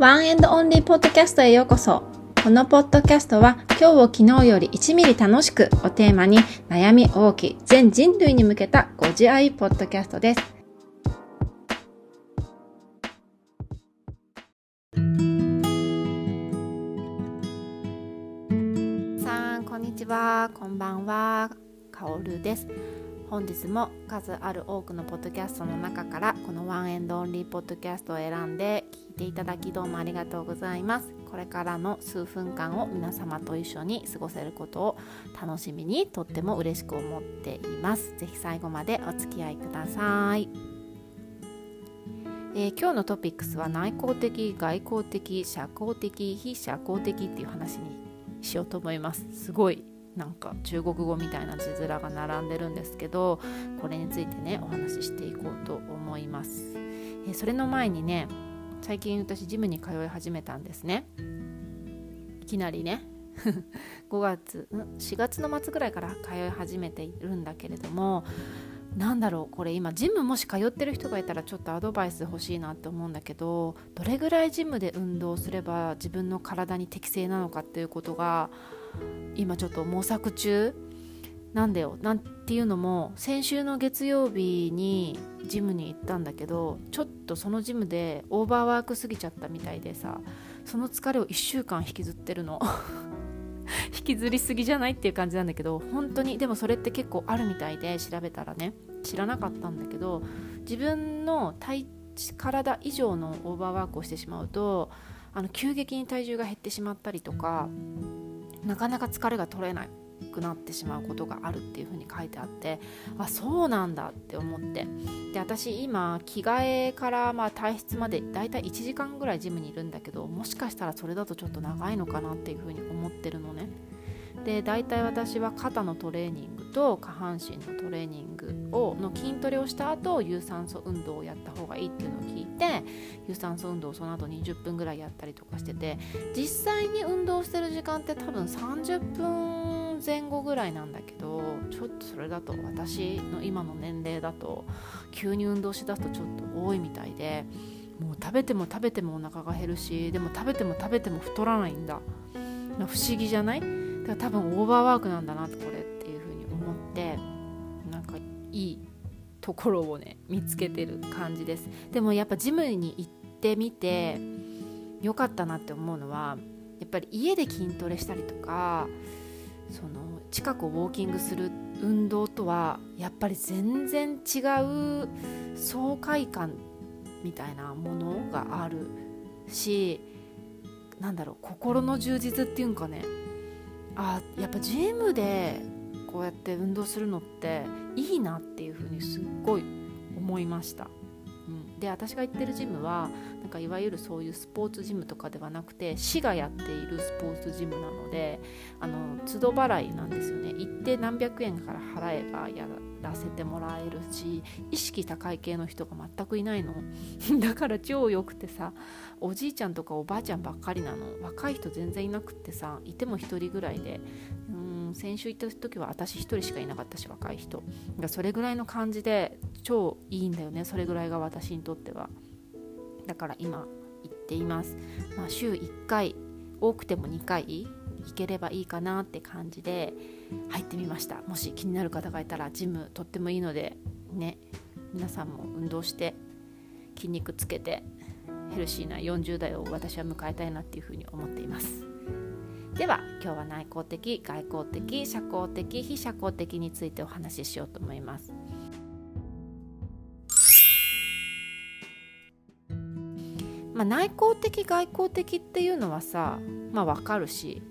ワンエンドオンリーポッドキャストへようこそ。このポッドキャストは今日を昨日より1ミリ楽しくをテーマに悩み多き全人類に向けたご自愛ポッドキャストです。さん、こんにちは。こんばんは。かおるです。本日も数ある多くのポッドキャストの中からこのワンエンドオンリーポッドキャストを選んで聞いていただきどうもありがとうございます。これからの数分間を皆様と一緒に過ごせることを楽しみにとっても嬉しく思っています。ぜひ最後までお付き合いください。えー、今日のトピックスは内向的外向的社交的非社交的っていう話にしようと思います。すごい。なんか中国語みたいな字面が並んでるんですけどこれについてねお話ししていこうと思います、えそれの前にね最近私ジムに通い始めたんですね。いきなりね 5月4月の末ぐらいから通い始めているんだけれどもなんだろうこれ今ジムもし通ってる人がいたらちょっとアドバイス欲しいなって思うんだけどどれぐらいジムで運動すれば自分の体に適正なのかっていうことが今ちょっと模索中なんだよなんていうのも先週の月曜日にジムに行ったんだけどちょっとそのジムでオーバーワークすぎちゃったみたいでさその疲れを1週間引きずってるの。引きずりすぎじゃないっていう感じなんだけど本当にでもそれって結構あるみたいで調べたらね。知らなかったんだけど自分の体体以上のオーバーワークをしてしまうとあの急激に体重が減ってしまったりとかなかなか疲れが取れなくなってしまうことがあるっていう風に書いてあってあそうなんだって思って。で私今着替えからまあ体質までだいたい1時間ぐらいジムにいるんだけどもしかしたらそれだとちょっと長いのかなっていう風に思ってるのね。で大体私は肩のトレーニングと下半身のトレーニングをの筋トレをした後有酸素運動をやった方がいいっていうのを聞いて有酸素運動をその後20分ぐらいやったりとかしてて実際に運動してる時間って多分30分前後ぐらいなんだけどちょっとそれだと私の今の年齢だと急に運動しだすとちょっと多いみたいでもう食べても食べてもお腹が減るしでも食べても食べても太らないんだ。不思議じゃない？だか多分オーバーワークなんだなこれっていうふうに思ってなんかいいところをね見つけてる感じです。でもやっぱジムに行ってみてよかったなって思うのはやっぱり家で筋トレしたりとかその近くをウォーキングする運動とはやっぱり全然違う爽快感みたいなものがあるしなんだろう心の充実っていうんかねあやっぱジムでこうやって運動するのっていいなっていうふうにすっごい思いました。うん、で私が行ってるジムはなんかいわゆるそういうスポーツジムとかではなくて市がやっているスポーツジムなのであの都度払いなんですよね。行って何百円から払えばやらせてもらえるし意識高い系の人が全くいないの。だから超良くてさおじいちゃんとかおばあちゃんばっかりなの。若い人全然いなくってさいても1人ぐらいで。うん先週行った時は私1人しかいなかったし若い人。がそれぐらいの感じで超いいんだよね。それぐらいが私にとっては。だから今行っています、まあ、週1回多くても2回行ければいいかなって感じで入ってみました。もし気になる方がいたらジムとってもいいのでね皆さんも運動して筋肉つけてヘルシーな40代を私は迎えたいなっていうふうに思っています。では今日は内向的外向的社交的非社交的についてお話ししようと思います。まあ、内向的外向的っていうのはさまあわかるし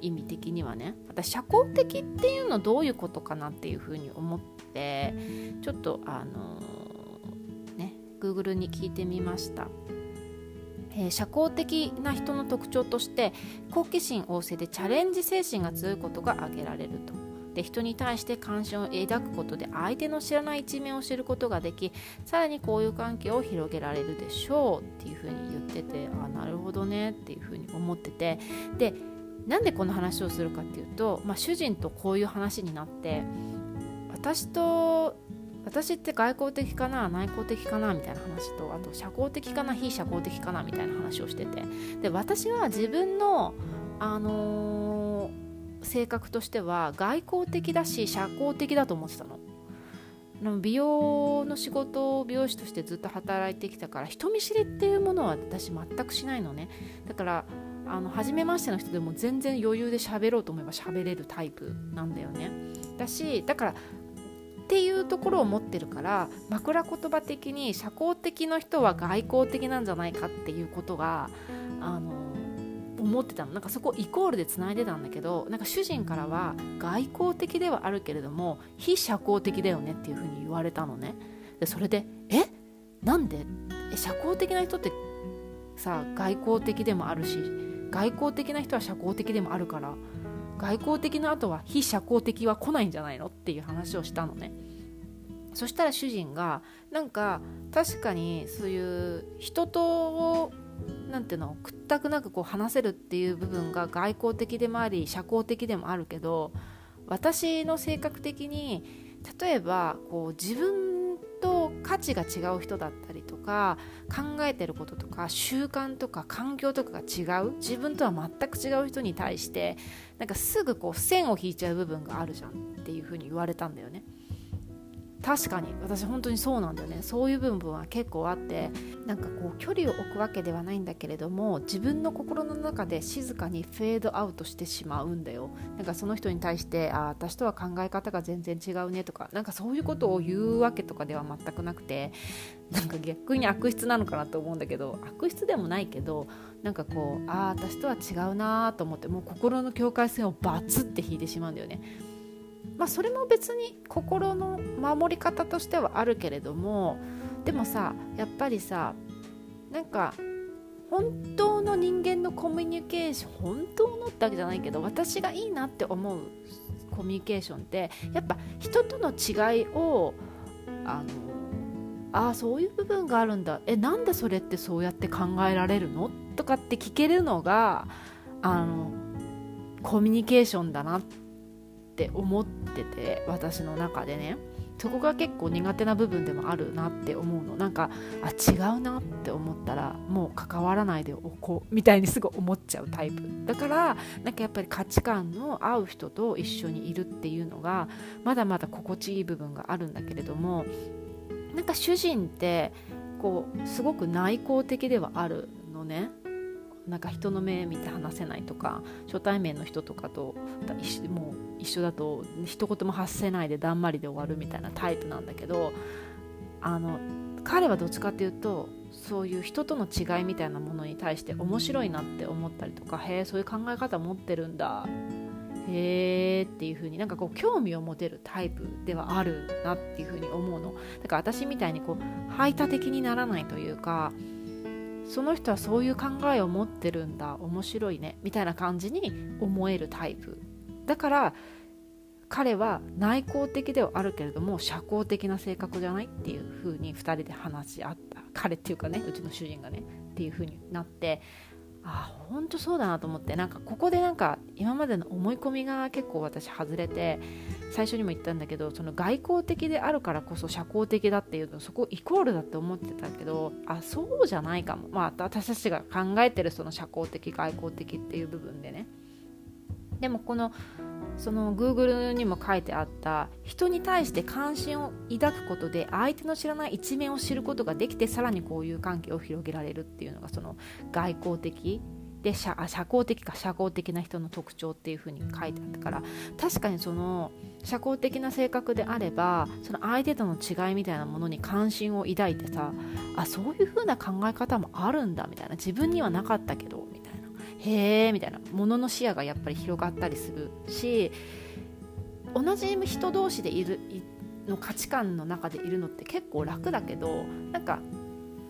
意味的にはね私社交的っていうのどういうことかなっていうふうに思ってちょっとあのー、ね Google に聞いてみましたえー、社交的な人の特徴として好奇心旺盛でチャレンジ精神が強いことが挙げられると。で人に対して関心を抱くことで相手の知らない一面を知ることができさらに交友関係を広げられるでしょうっていうふうに言っててあなるほどねっていうふうに思ってて。でなんでこの話をするかっていうと、まあ、主人とこういう話になって私と私って外交的かな内向的かなみたいな話とあと社交的かな非社交的かなみたいな話をしてて。で私は自分の、あのー、性格としては外交的だし社交的だと思ってたの。美容の仕事を美容師としてずっと働いてきたから人見知りっていうものは私全くしないのねだからあの初めましての人でも全然余裕で喋ろうと思えば喋れるタイプなんだよねだしだからっていうところを持ってるから枕言葉的に社交的の人は外交的なんじゃないかっていうことがあの思ってたの。なんかそこイコールでつないでたんだけどなんか主人からは外交的ではあるけれども非社交的だよねっていうふうに言われたのね。でそれでえ？なんで？社交的な人ってさ外交的でもあるし外交的な人は社交的でもあるから外交的な後は非社交的は来ないんじゃないのっていう話をしたのね。そしたら主人がなんか確かにそういう人となんていうの屈託なくこう話せるっていう部分が外交的でもあり社交的でもあるけど私の性格的に例えばこう自分と価値が違う人だったりとか考えてることとか習慣とか環境とかが違う自分とは全く違う人に対してなんかすぐこう線を引いちゃう部分があるじゃんっていうふうに言われたんだよね。確かに。私本当にそうなんだよね。そういう部分は結構あってなんかこう距離を置くわけではないんだけれども自分の心の中で静かにフェードアウトしてしまうんだよ。なんかその人に対してあ私とは考え方が全然違うねとかなんかそういうことを言うわけとかでは全くなくてなんか逆に悪質なのかなと思うんだけど悪質でもないけどなんかこうああ私とは違うなと思ってもう心の境界線をバツって引いてしまうんだよね。まあ、それも別に心の守り方としてはあるけれどもでもさやっぱりさなんか本当の人間のコミュニケーション本当のってわけじゃないけど私がいいなって思うコミュニケーションってやっぱ人との違いをあのあそういう部分があるんだ。えなんでそれってそうやって考えられるの？とかって聞けるのがあのコミュニケーションだなってって思ってて私の中でね。そこが結構苦手な部分でもあるなって思うの。なんかあ違うなって思ったらもう関わらないでおこうみたいにすぐ思っちゃうタイプ。だからなんかやっぱり価値観の合う人と一緒にいるっていうのがまだまだ心地いい部分があるんだけれどもなんか主人ってこうすごく内向的ではあるのね。なんか人の目見て話せないとか初対面の人とかともう一緒だと一言も発せないでだんまりで終わるみたいなタイプなんだけどあの彼はどっちかっていうとそういう人との違いみたいなものに対して面白いなって思ったりとかへえそういう考え方持ってるんだへえっていう風になんかこう興味を持てるタイプではあるなっていう風に思うの。だから私みたいにこう排他的にならないというかその人はそういう考えを持ってるんだ面白いねみたいな感じに思えるタイプ。だから彼は内向的ではあるけれども社交的な性格じゃない？っていう風に2人で話し合った。彼っていうかねうちの主人がねっていう風になってあ本当そうだなと思って。なんかここでなんか今までの思い込みが結構私外れて最初にも言ったんだけどその外交的であるからこそ社交的だっていうのそこイコールだって思ってたけどあそうじゃないかも。まあ私たちが考えてるその社交的外交的っていう部分でね。でもこのその Google にも書いてあった人に対して関心を抱くことで相手の知らない一面を知ることができてさらに交友関係を広げられるっていうのがその外交的で社社交的か社交的な人の特徴っていう風に書いてあったから確かにその社交的な性格であればその相手との違いみたいなものに関心を抱いてさあそういう風な考え方もあるんだみたいな自分にはなかったけどへえみたいな。ものの視野がやっぱり広がったりするし同じ人同士でいるの価値観の中でいるのって結構楽だけどなんか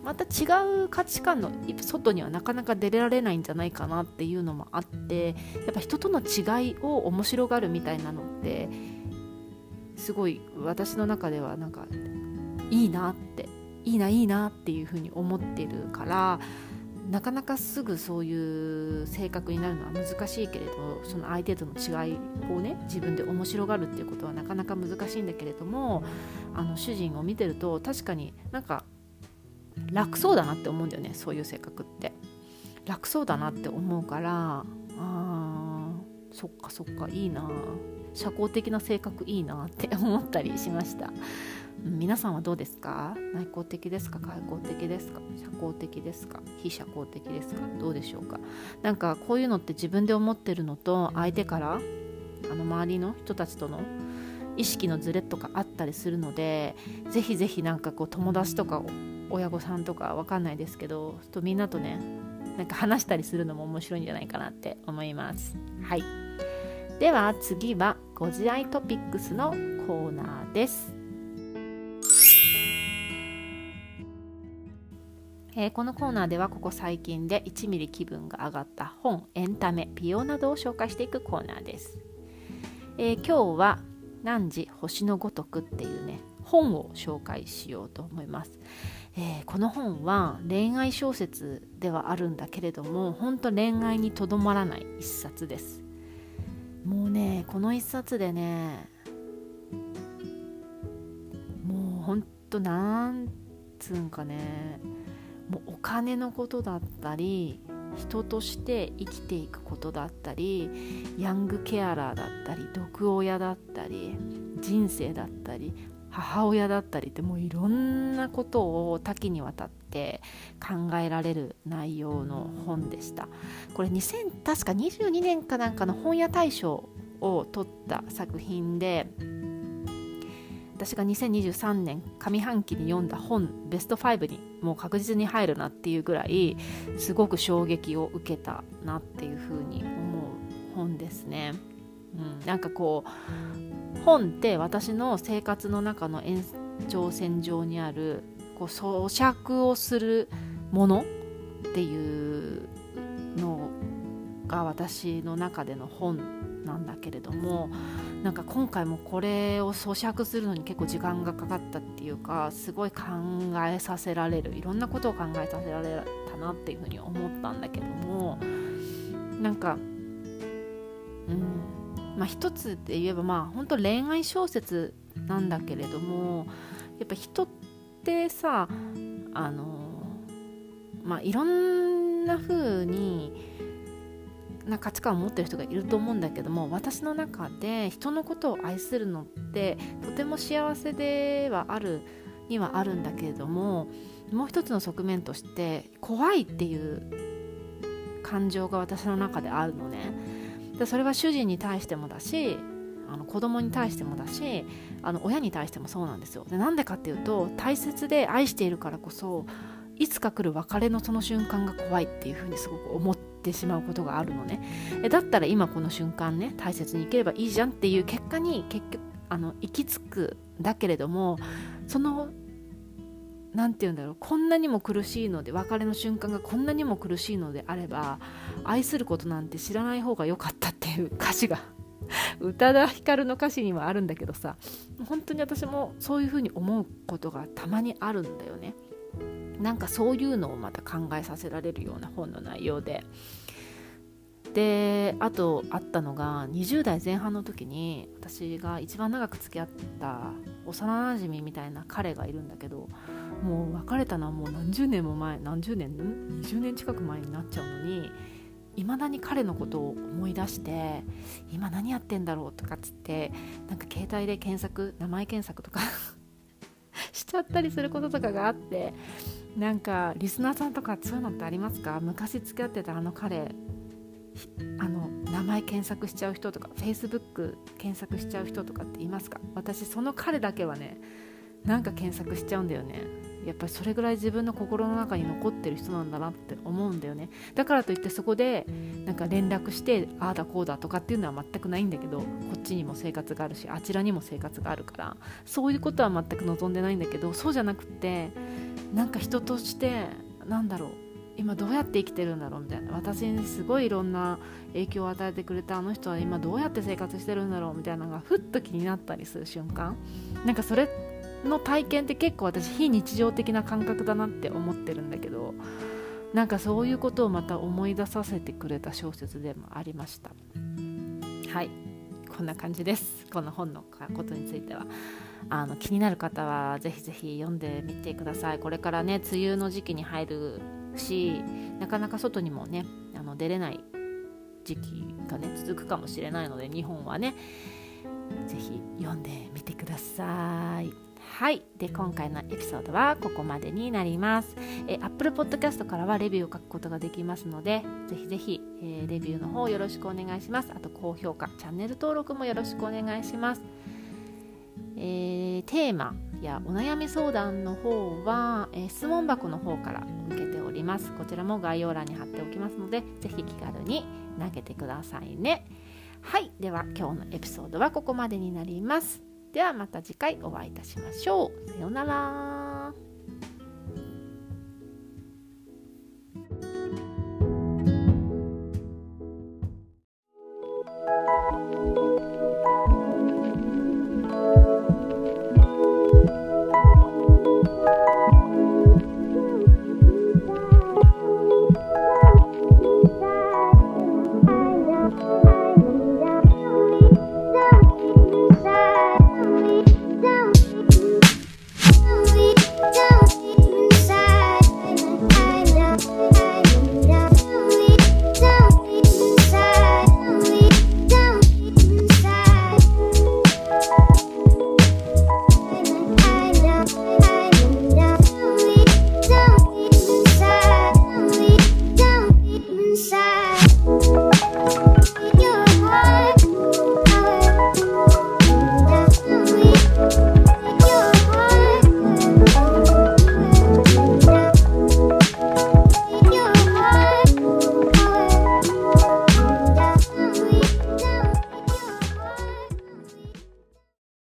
また違う価値観の外にはなかなか出られないんじゃないかなっていうのもあってやっぱ人との違いを面白がるみたいなのってすごい私の中ではなんかいいなっていいないいなっていうふうに思ってるからなかなかすぐそういう性格になるのは難しいけれどその相手との違いをね自分で面白がるっていうことはなかなか難しいんだけれどもあの主人を見てると確かになんか楽そうだなって思うんだよねそういう性格って。楽そうだなって思うからそっかそっかいいな。社交的な性格いいなって思ったりしました。皆さんはどうですか？内向的ですか？外向的ですか？社交的ですか？非社交的ですか？どうでしょうか？なんかこういうのって自分で思ってるのと相手からあの周りの人たちとの意識のズレとかあったりするのでぜひぜひなんかこう友達とか親御さんとかわかんないですけどとみんなとねなんか話したりするのも面白いんじゃないかなって思います。はい。では次はご自愛トピックスのコーナーです。えー、このコーナーではここ最近で1ミリ気分が上がった本エンタメ美容などを紹介していくコーナーです、えー、今日は「汝星のごとく」っていうね本を紹介しようと思います、えー、この本は恋愛小説ではあるんだけれども本当恋愛にとどまらない一冊です。もうねこの一冊でねもうほんとなんつうんかねもうお金のことだったり人として生きていくことだったりヤングケアラーだったり毒親だったり人生だったり母親だったりってもういろんなことを多岐にわたって考えられる内容の本でしたこれ2000確か22年かなんかの本屋大賞を取った作品で私が2023年上半期に読んだ本ベスト5にもう確実に入るなっていうぐらいすごく衝撃を受けたなっていうふうに思う本ですね。うん、なんかこう本って私の生活の中の延長線上にあるこう咀嚼をするものっていうのが私の中での本なんだけれどもなんか今回もこれを咀嚼するのに結構時間がかかったっていうかすごい考えさせられるいろんなことを考えさせられたなっていうふうに思ったんだけどもなんかうん。まあ一つで言えばまあ本当恋愛小説なんだけれどもやっぱ人ってさあのまあいろんな風にな価値観を持ってる人がいると思うんだけども私の中で人のことを愛するのってとても幸せではあるにはあるんだけれどももう一つの側面として怖いっていう感情が私の中であるのね。でそれは主人に対してもだしあの子供に対してもだしあの親に対してもそうなんですよ。でなんでかっていうと大切で愛しているからこそいつか来る別れのその瞬間が怖いっていうふうにすごく思ってしまうことがあるのね。えだったら今この瞬間ね大切に生きればいいじゃんっていう結果に結局あの行き着くだけれどもその何て言うんだろう。こんなにも苦しいので別れの瞬間がこんなにも苦しいのであれば愛することなんて知らない方が良かったっていう歌詞が。宇多田ヒカルの歌詞にはあるんだけどさ本当に私もそういうふうに思うことがたまにあるんだよね。なんかそういうのをまた考えさせられるような本の内容で。であとあったのが20代前半の時に私が一番長く付き合った幼なじみみたいな彼がいるんだけどもう別れたのはもう何十年も前何十年20年近く前になっちゃうのにいまだに彼のことを思い出して今何やってんだろうとかっつってなんか携帯で検索名前検索とか しちゃったりすることとかがあってなんかリスナーさんとかそういうのってありますか？昔付き合ってたあの彼あの名前検索しちゃう人とか Facebook 検索しちゃう人とかっていますか？私その彼だけはねなんか検索しちゃうんだよね。やっぱりそれぐらい自分の心の中に残ってる人なんだなって思うんだよね。だからといってそこでなんか連絡してああだこうだとかっていうのは全くないんだけどこっちにも生活があるしあちらにも生活があるからそういうことは全く望んでないんだけどそうじゃなくてなんか人としてなんだろう今どうやって生きてるんだろうみたいな。私にすごいいろんな影響を与えてくれたあの人は今どうやって生活してるんだろうみたいなのがふっと気になったりする瞬間。なんかそれの体験って結構私非日常的な感覚だなって思ってるんだけどなんかそういうことをまた思い出させてくれた小説でもありました。はい。こんな感じです。この本のことについては。あの気になる方はぜひぜひ読んでみてください。これからね梅雨の時期に入るしなかなか外にもねあの出れない時期がね続くかもしれないので日本はねぜひ読んでみてください。はい。で今回のエピソードはここまでになります。え Apple Podcast からはレビューを書くことができますのでぜひぜひ、えー、レビューの方よろしくお願いします。あと高評価チャンネル登録もよろしくお願いします。えー、テーマやお悩み相談の方は、えー、質問箱の方から受けております。こちらも概要欄に貼っておきますのでぜひ気軽に投げてくださいね。はい。では今日のエピソードはここまでになります。ではまた次回お会いいたしましょう。さようなら。